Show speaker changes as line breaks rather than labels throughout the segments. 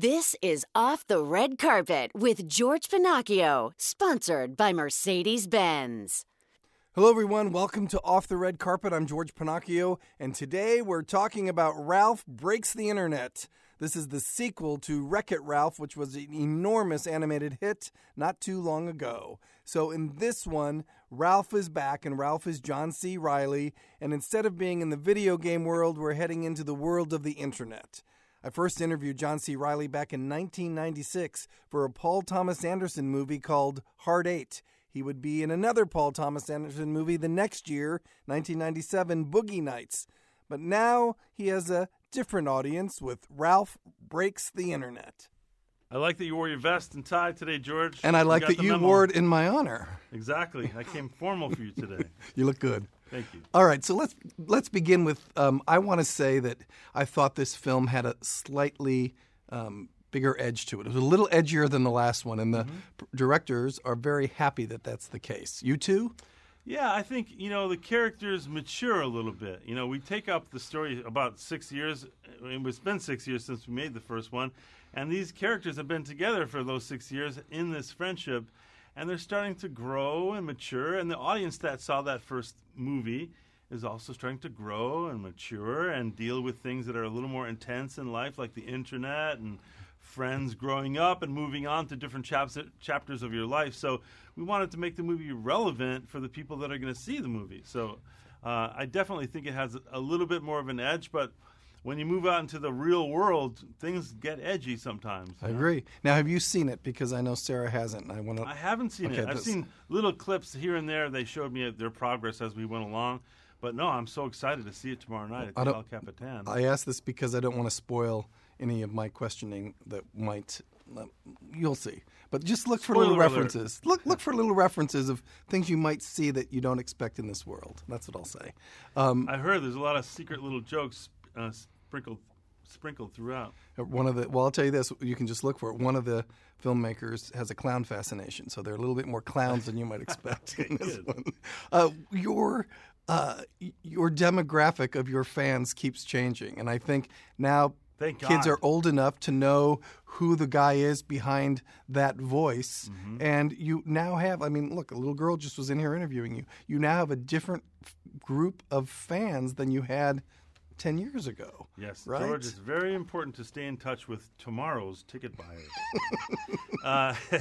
This is Off the Red Carpet with George Pennacchio, sponsored by Mercedes Benz.
Hello, everyone. Welcome to Off the Red Carpet. I'm George Pennacchio, and today we're talking about Ralph Breaks the Internet. This is the sequel to Wreck It Ralph, which was an enormous animated hit not too long ago. So, in this one, Ralph is back, and Ralph is John C. Reilly. And instead of being in the video game world, we're heading into the world of the internet. I first interviewed John C. Reilly back in 1996 for a Paul Thomas Anderson movie called Hard Eight. He would be in another Paul Thomas Anderson movie the next year, 1997, Boogie Nights. But now he has a different audience with Ralph Breaks the Internet.
I like that you wore your vest and tie today, George.
And I like
got
that you
memo.
wore it in my honor.
Exactly. I came formal for you today.
You look good.
Thank you.
All right, so let's let's begin with. Um, I want to say that I thought this film had a slightly um, bigger edge to it. It was a little edgier than the last one, and the p- directors are very happy that that's the case. You too?
Yeah, I think you know the characters mature a little bit. You know, we take up the story about six years. I mean, It's been six years since we made the first one, and these characters have been together for those six years in this friendship, and they're starting to grow and mature. And the audience that saw that first movie is also starting to grow and mature and deal with things that are a little more intense in life, like the internet and friends growing up and moving on to different chapters of your life. So we wanted to make the movie relevant for the people that are going to see the movie. So uh, I definitely think it has a little bit more of an edge, but when you move out into the real world, things get edgy sometimes.
I
know?
agree. Now, have you seen it? Because I know Sarah hasn't. I want to.
I haven't seen
Okay,
it. I've
this-
seen little clips here and there. They showed me their progress as we went along. But no, I'm so excited to see it tomorrow night
I
at the El Capitan.
I ask this because I don't want to spoil any of my questioning that might. uh, You'll see, but just look for little
Spoiler alert.
references. Look, look for little references of things you might see that you don't expect in this world. That's what I'll say. Um,
I heard there's a lot of secret little jokes uh, sprinkled sprinkled throughout.
one of the well, I'll tell you this: you can just look for it. One of the filmmakers has a clown fascination, so they're a little bit more clowns than you might expect in this one. Uh, your uh, your demographic of your fans keeps changing, and I think now kids are old enough to know who the guy is behind that voice,
Mm-hmm.
and you now have. I mean, look, a little girl just was in here interviewing you. You now have a different f- group of fans than you had ten years ago.
Yes,
right.
George, it's very important to stay in touch with tomorrow's ticket buyers. uh,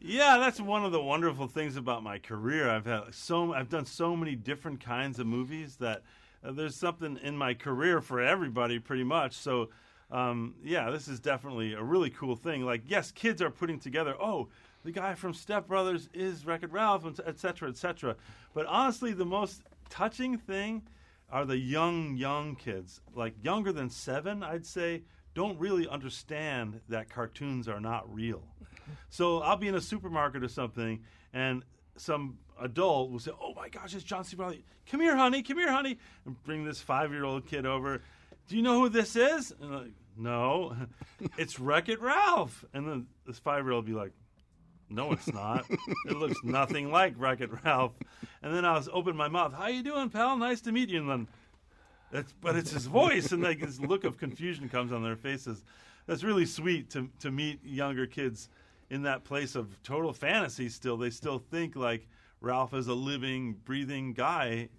yeah, that's one of the wonderful things about my career. I've had so I've done so many different kinds of movies that uh, there's something in my career for everybody, pretty much. So. Um, yeah, this is definitely a really cool thing. Like, yes, kids are putting together. Oh, the guy from Step Brothers is Wreck-It Ralph, et cetera, et cetera. But honestly, the most touching thing are the young, young kids, like younger than seven, I'd say, don't really understand that cartoons are not real. So I'll be in a supermarket or something, and some adult will say, "Oh my gosh, it's John C. Reilly! Come here, honey! Come here, honey!" and bring this five-year-old kid over. Do you know who this is? And like, no, it's Wreck-It Ralph. And then this five-year-old will be like, no, it's not. it looks nothing like Wreck-It Ralph. And then I was open my mouth. How you doing, pal? Nice to meet you. And then, that's, but it's his voice, and like this look of confusion comes on their faces. That's really sweet to to meet younger kids in that place of total fantasy. Still, they still think like Ralph is a living, breathing guy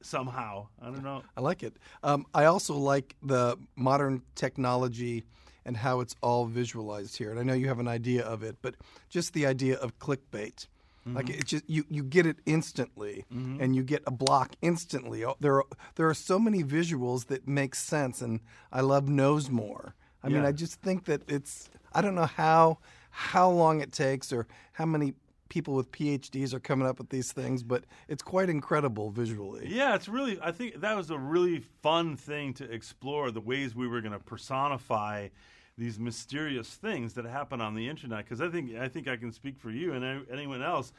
somehow. I don't know.
I like it. Um, I also like the modern technology and how it's all visualized here. And I know you have an idea of it, but just the idea of clickbait. Like mm-hmm. it just you, you get it instantly, mm-hmm. and you get a block instantly. Oh, There are there are so many visuals that make sense, and I love KnowsMore. I mean, I just think that it's I don't know how how long it takes or how many people with PhDs are coming up with these things, but it's quite incredible visually.
Yeah, it's really. I think that was a really fun thing to explore the ways we were going to personify these mysterious things that happen on the internet. Because I think I think I can speak for you and any- anyone else.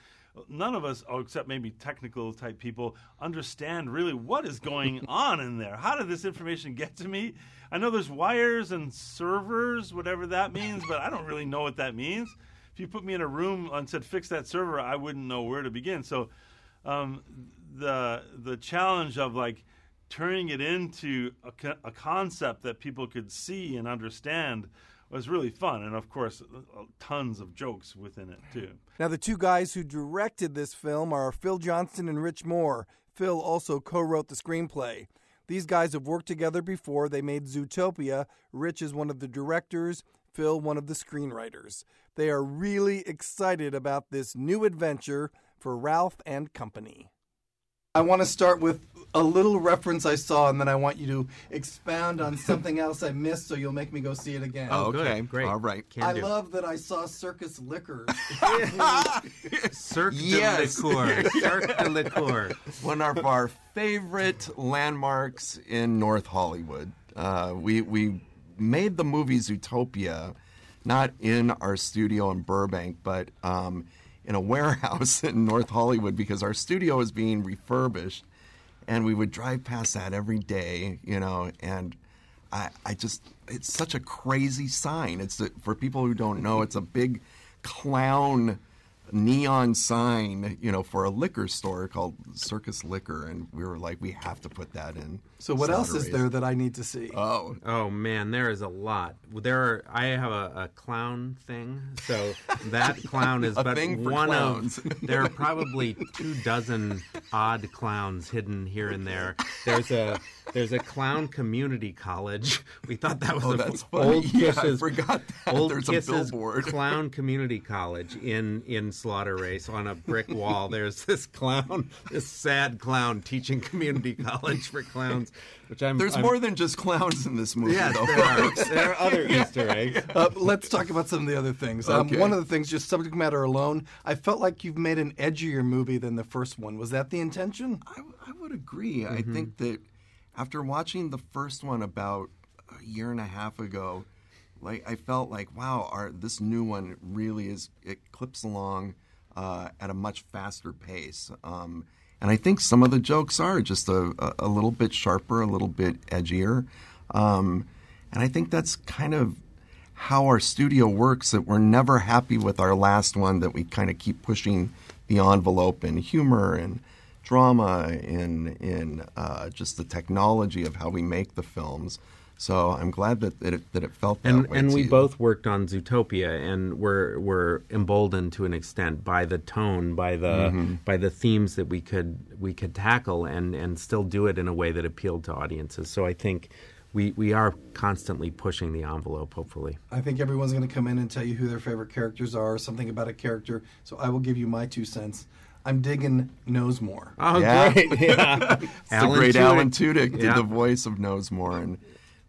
None of us, oh, except maybe technical type people, understand really what is going on in there. How did this information get to me? I know there's wires and servers, whatever that means, but I don't really know what that means. If you put me in a room and said fix that server, I wouldn't know where to begin. So um, the the challenge of like turning it into a, co- a concept that people could see and understand was really fun, and of course, uh, tons of jokes within it too.
Now, the two guys who directed this film are Phil Johnston and Rich Moore. Phil also co wrote the screenplay. These guys have worked together before. They made Zootopia. Rich is one of the directors, Phil, one of the screenwriters. They are really excited about this new adventure for Ralph and company. I want to start with a little reference I saw, and then I want you to expound on something else I missed, so you'll make me go see it again.
Oh,
good.
okay.
Great.
All right.
Can
I
do.
love that I saw Circus Liquor.
Cirque
Yes.
de Licour. Cirque de Licour.
One of our favorite landmarks in North Hollywood. Uh, we we made the movie Zootopia, not in our studio in Burbank, but um, in a warehouse in North Hollywood because our studio is being refurbished, and we would drive past that every day, you know, and. I, I just, it's such a crazy sign. It's a, for people who don't know, it's a big clown neon sign, you know, for a liquor store called Circus Liquor, and we were like, we have to put that in.
so, what else is there that I need to see?
Oh,
Oh man, there is a lot. There are. I have a, a clown thing, so that clown is
A
but
thing for
one
clowns.
of. There are probably two dozen odd clowns hidden here and there. There's a there's a clown community college. We thought that was
Oh,
a
that's funny.
old
Yeah, I forgot that.
old
There's a billboard.
clown community college in in Slaughter Race on a brick wall. There's this clown, this sad clown teaching community college for clowns, which I'm.
there's
I'm-
more than just clowns in this movie,
Yes,
though.
there are. There are other Easter eggs.
Uh, let's talk about some of the other things. Um,
Okay.
One of the things, just subject matter alone, I felt like you've made an edgier movie than the first one. Was that the intention?
I, I would agree. I
Mm-hmm.
think that after watching the first one about a year and a half ago, like I felt like, wow, our this new one really is it clips along uh, at a much faster pace. Um, and I think some of the jokes are just a, a, little bit sharper, a little bit edgier. Um, and I think that's kind of how our studio works that we're never happy with our last one that we kind of keep pushing the envelope in humor and drama in in uh, just the technology of how we make the films so I'm glad that, that, it, that it felt that
And
way
and
to
we
you.
both worked on Zootopia, and we're we're emboldened to an extent by the tone, by the
Mm-hmm.
by the themes that we could we could tackle, and and still do it in a way that appealed to audiences. So I think. We, we are constantly pushing the envelope, hopefully.
I think everyone's going to come in and tell you who their favorite characters are, something about a character. So I will give you my two cents. I'm digging KnowsMore.
Oh,
Yeah.
great! Yeah,
It's the great Alan Tudyk did
Yeah.
the voice of KnowsMore, and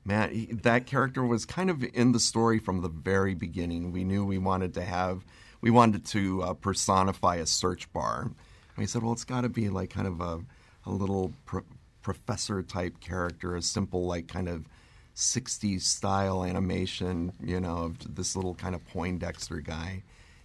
man, he, that character was kind of in the story from the very beginning. We knew we wanted to have, we wanted to uh, personify a search bar. And we said, well, it's got to be like kind of a, a little pro- professor type character, a simple like kind of 60s style animation, you know, of this little kind of Poindexter guy.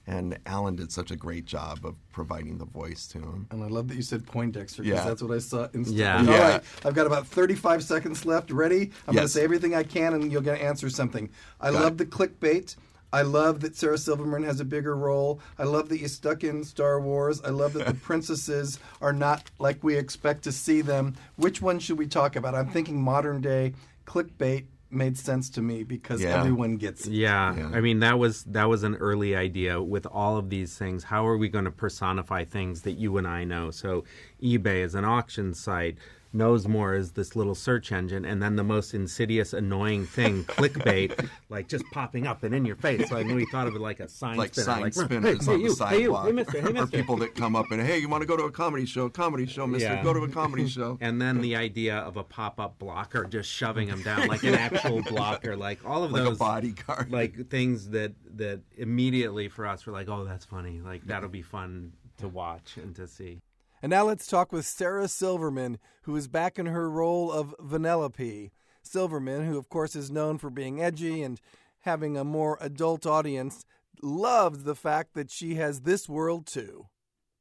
And Alan did such a great job of providing the voice to him.
And I love that you said Poindexter because
Yeah.
that's what I saw instantly.
Yeah.
All
Yeah.
right, I've got about 35 seconds left. Ready? I'm going to say everything I can and you're going to answer something. I
Got
love
it.
the clickbait. I love that Sarah Silverman has a bigger role. I love that you stuck in Star Wars. I love that the princesses are not like we expect to see them. Which one should we talk about? I'm thinking modern day clickbait made sense to me because
Yeah.
everyone gets it.
Yeah,
Yeah.
I mean that was that was an early idea with all of these things. How are we going to personify things that you and I know? So eBay is an auction site. KnowsMore is this little search engine, and then the most insidious, annoying thing, clickbait, like just popping up and in your face. so i Like we thought of it like a sign
like
spinner,
sign
like,
spinners
hey,
on
hey, you,
the
hey, you,
sidewalk,
hey, mister, hey,
or people that come up and hey, you want to go to a comedy show? Comedy show, Mister.
Yeah.
Go to a comedy show.
And then the idea of a pop-up blocker just shoving them down like an actual blocker, like all of
like
those
bodyguard.
like things that that immediately for us were like, oh, that's funny. Like that'll be fun to watch and to see.
And now let's talk with Sarah Silverman, who is back in her role of Vanellope. Silverman, who of course is known for being edgy and having a more adult audience, loved the fact that she has this world too.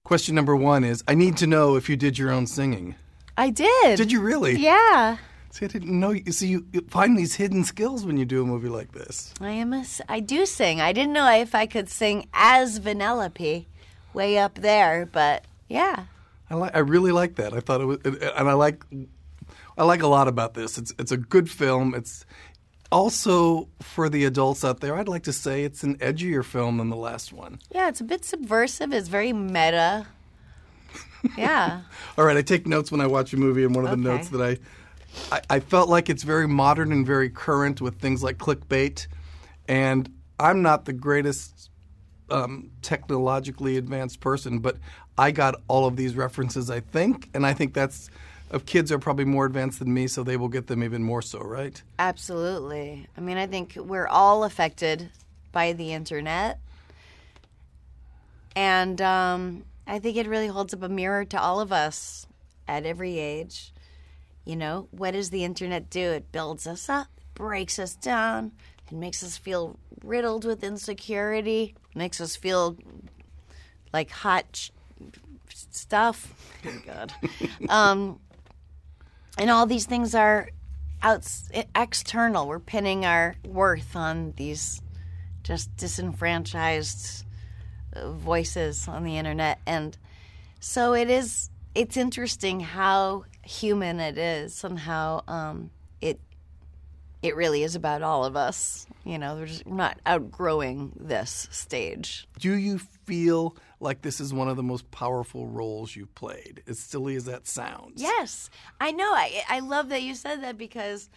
Question number one is I need to know if you did your own singing.
I did.
Did you really?
Yeah.
See, I didn't know. You see, you you find these hidden skills when you do a movie like this.
I am a, s- I do sing. I didn't know if I could sing as Vanellope way up there, but yeah.
I like. I really like that. I thought it was, and I like. I like a lot about this. It's it's a good film. It's also for the adults out there, I'd like to say it's an edgier film than the last one.
Yeah, it's a bit subversive. It's very meta. Yeah.
All right, I take notes when I watch a movie, and one of the
Okay.
notes that I, I, I felt like it's very modern and very current with things like clickbait, and I'm not the greatest um, technologically advanced person, but I got all of these references, I think, and I think that's. Of kids are probably more advanced than me, so they will get them even more so, right?
Absolutely. I mean, I think we're all affected by the internet. And um, I think it really holds up a mirror to all of us at every age. You know, what does the internet do? It builds us up, breaks us down, it makes us feel riddled with insecurity, makes us feel like hot stuff. Oh, God. um, and all these things are outs- external. We're pinning our worth on these just disenfranchised uh, voices on the internet, and so it is. It's interesting how human it is, and how um, it it really is about all of us. You know, we're, just, we're not outgrowing this stage.
Do you feel like this is one of the most powerful roles you've played, as silly as that sounds?
Yes, I know. I I love that you said that because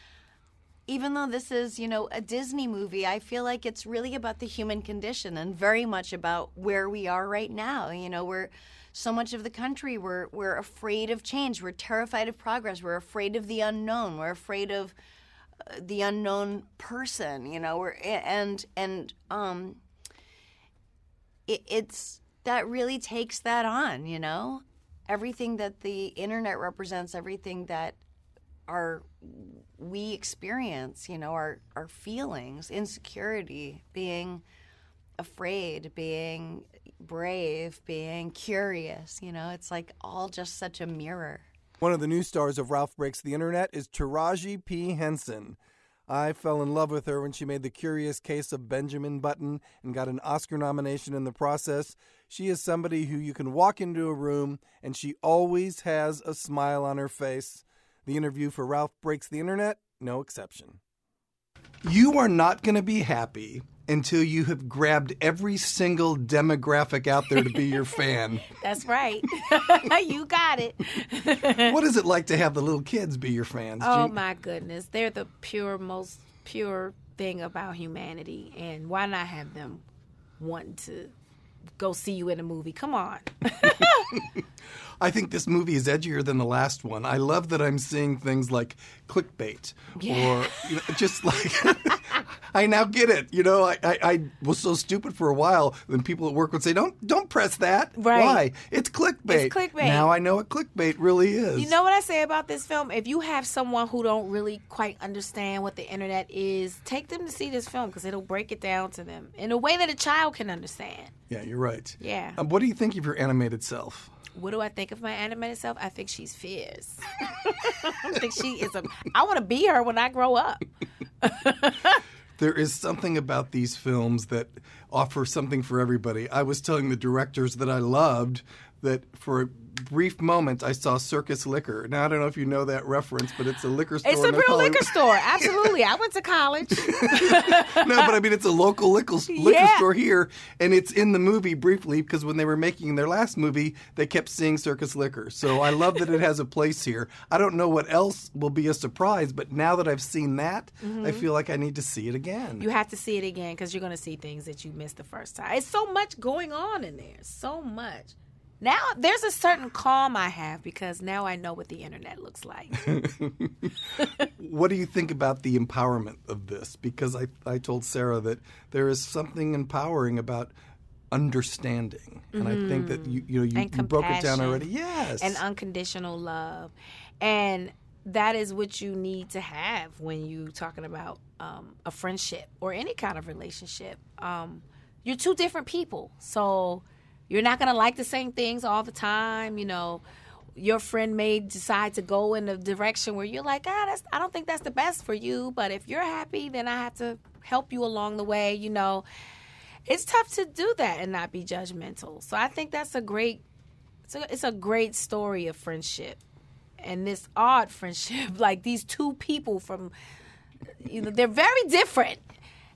even though this is, you know, a Disney movie, I feel like it's really about the human condition and very much about where we are right now. You know, we're so much of the country we're we're afraid of change. We're terrified of progress. We're afraid of the unknown. We're afraid of uh, the unknown person. You know, we're and and um, it, it's that really takes that on. You know, everything that the internet represents, everything that our we experience, you know, our our feelings, insecurity, being afraid, being brave, being curious, you know, it's like all just such a mirror.
One of the new stars of Ralph Breaks the Internet is Taraji P. Henson. I fell in love with her when she made The Curious Case of Benjamin Button and got an Oscar nomination in the process. She is somebody who you can walk into a room and she always has a smile on her face. The interview for Ralph Breaks the Internet, no exception. You are not going to be happy until you have grabbed every single demographic out there to be your fan.
That's right. you got it.
What is it like to have the little kids be your fans?
Oh
Jean?
my goodness, they're the pure, most pure thing about humanity, and why not have them wanting to go see you in a movie? Come on.
I think this movie is edgier than the last one. I love that I'm seeing things like clickbait or you know, just like I now get it. You know, I, I, I was so stupid for a while. Then people at work would say, "Don't don't press that.
Right.
Why? It's clickbait.
It's clickbait.
Now I know what clickbait really is.
You know what I say about this film? If you have someone who don't really quite understand what the internet is, take them to see this film because it'll break it down to them in a way that a child can understand.
Yeah, you're right.
Yeah.
Um, what do you think of your animated self?
What do I think of my animated self? I think she's fierce. I think she is a. I want to be her when I grow up.
there is something about these films that offer something for everybody. I was telling the directors that I loved that for a brief moment I saw Circus Liquor. Now I don't know if you know that reference, but it's a liquor store.
It's a real liquor store. Absolutely. I went to college.
no, but I mean it's a local liquor, liquor
Yeah.
store here, and it's in the movie briefly because when they were making their last movie, they kept seeing Circus Liquor. So I love that it has a place here. I don't know what else will be a surprise, but now that I've seen that, I feel like I need to see it again.
Mm-hmm. You have to see it again because you're going to see things that you missed the first time. It's so much going on in there. So much. Now there's a certain calm I have because now I know what the internet looks like.
What do you think about the empowerment of this? Because I, I told Sarah that there is something empowering about understanding, and I think that you you know you, you broke it down already. Yes,
and unconditional love. And that is what you need to have when you're talking about um, a friendship or any kind of relationship. Um, you're two different people, so you're not gonna like the same things all the time. You know, your friend may decide to go in a direction where you're like, ah, that's I don't think that's the best for you. But if you're happy, then I have to help you along the way. You know, it's tough to do that and not be judgmental. So I think that's a great it's a, it's a great story of friendship and this odd friendship like these two people from you know, they're very different,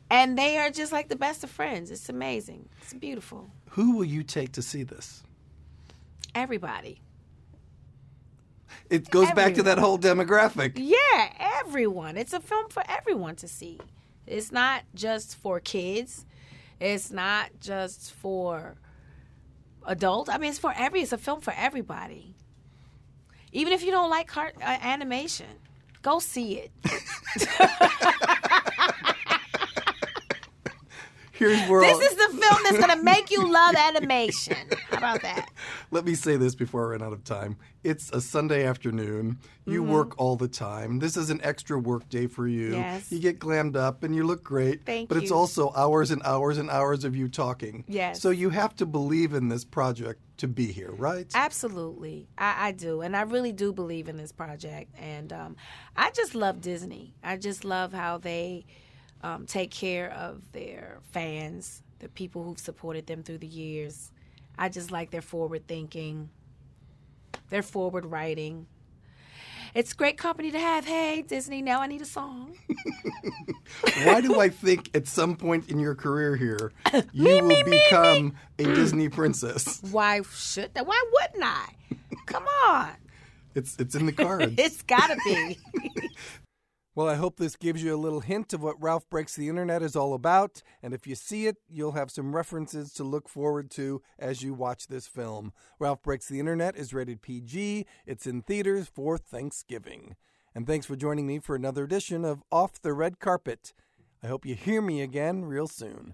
and they are just like the best of friends. It's amazing. It's beautiful.
Who will you take to see this?
Everybody.
It goes back to that whole demographic.
Yeah, everyone. It's a film for everyone to see. It's not just for kids. It's not just for adults. I mean, it's for every. It's a film for everybody. Even if you don't like uh, animation, go see it.
Here's where I'll-
This is the film that's going to make you love animation. How about that?
Let me say this before I run out of time. It's a Sunday afternoon. You work all the time. This is an extra work day for you.
Mm-hmm. Yes.
You get glammed up and you look great.
Thank
but it's also hours and hours and hours of you talking.
Yes.
So you have to believe in this project to be here, right?
Absolutely, I, I do, and I really do believe in this project. And um, I just love Disney. I just love how they um, take care of their fans, the people who've supported them through the years. I just like their forward thinking, their forward writing. It's great company to have. Hey, Disney, now I need a song.
Why do I think at some point in your career here you will become a Disney princess?
Why should that? Why wouldn't I? Come on.
It's it's in the cards.
It's got to be.
Well, I hope this gives you a little hint of what Ralph Breaks the Internet is all about. And if you see it, you'll have some references to look forward to as you watch this film. Ralph Breaks the Internet is rated PG. It's in theaters for Thanksgiving. And thanks for joining me for another edition of Off the Red Carpet. I hope you hear me again real soon.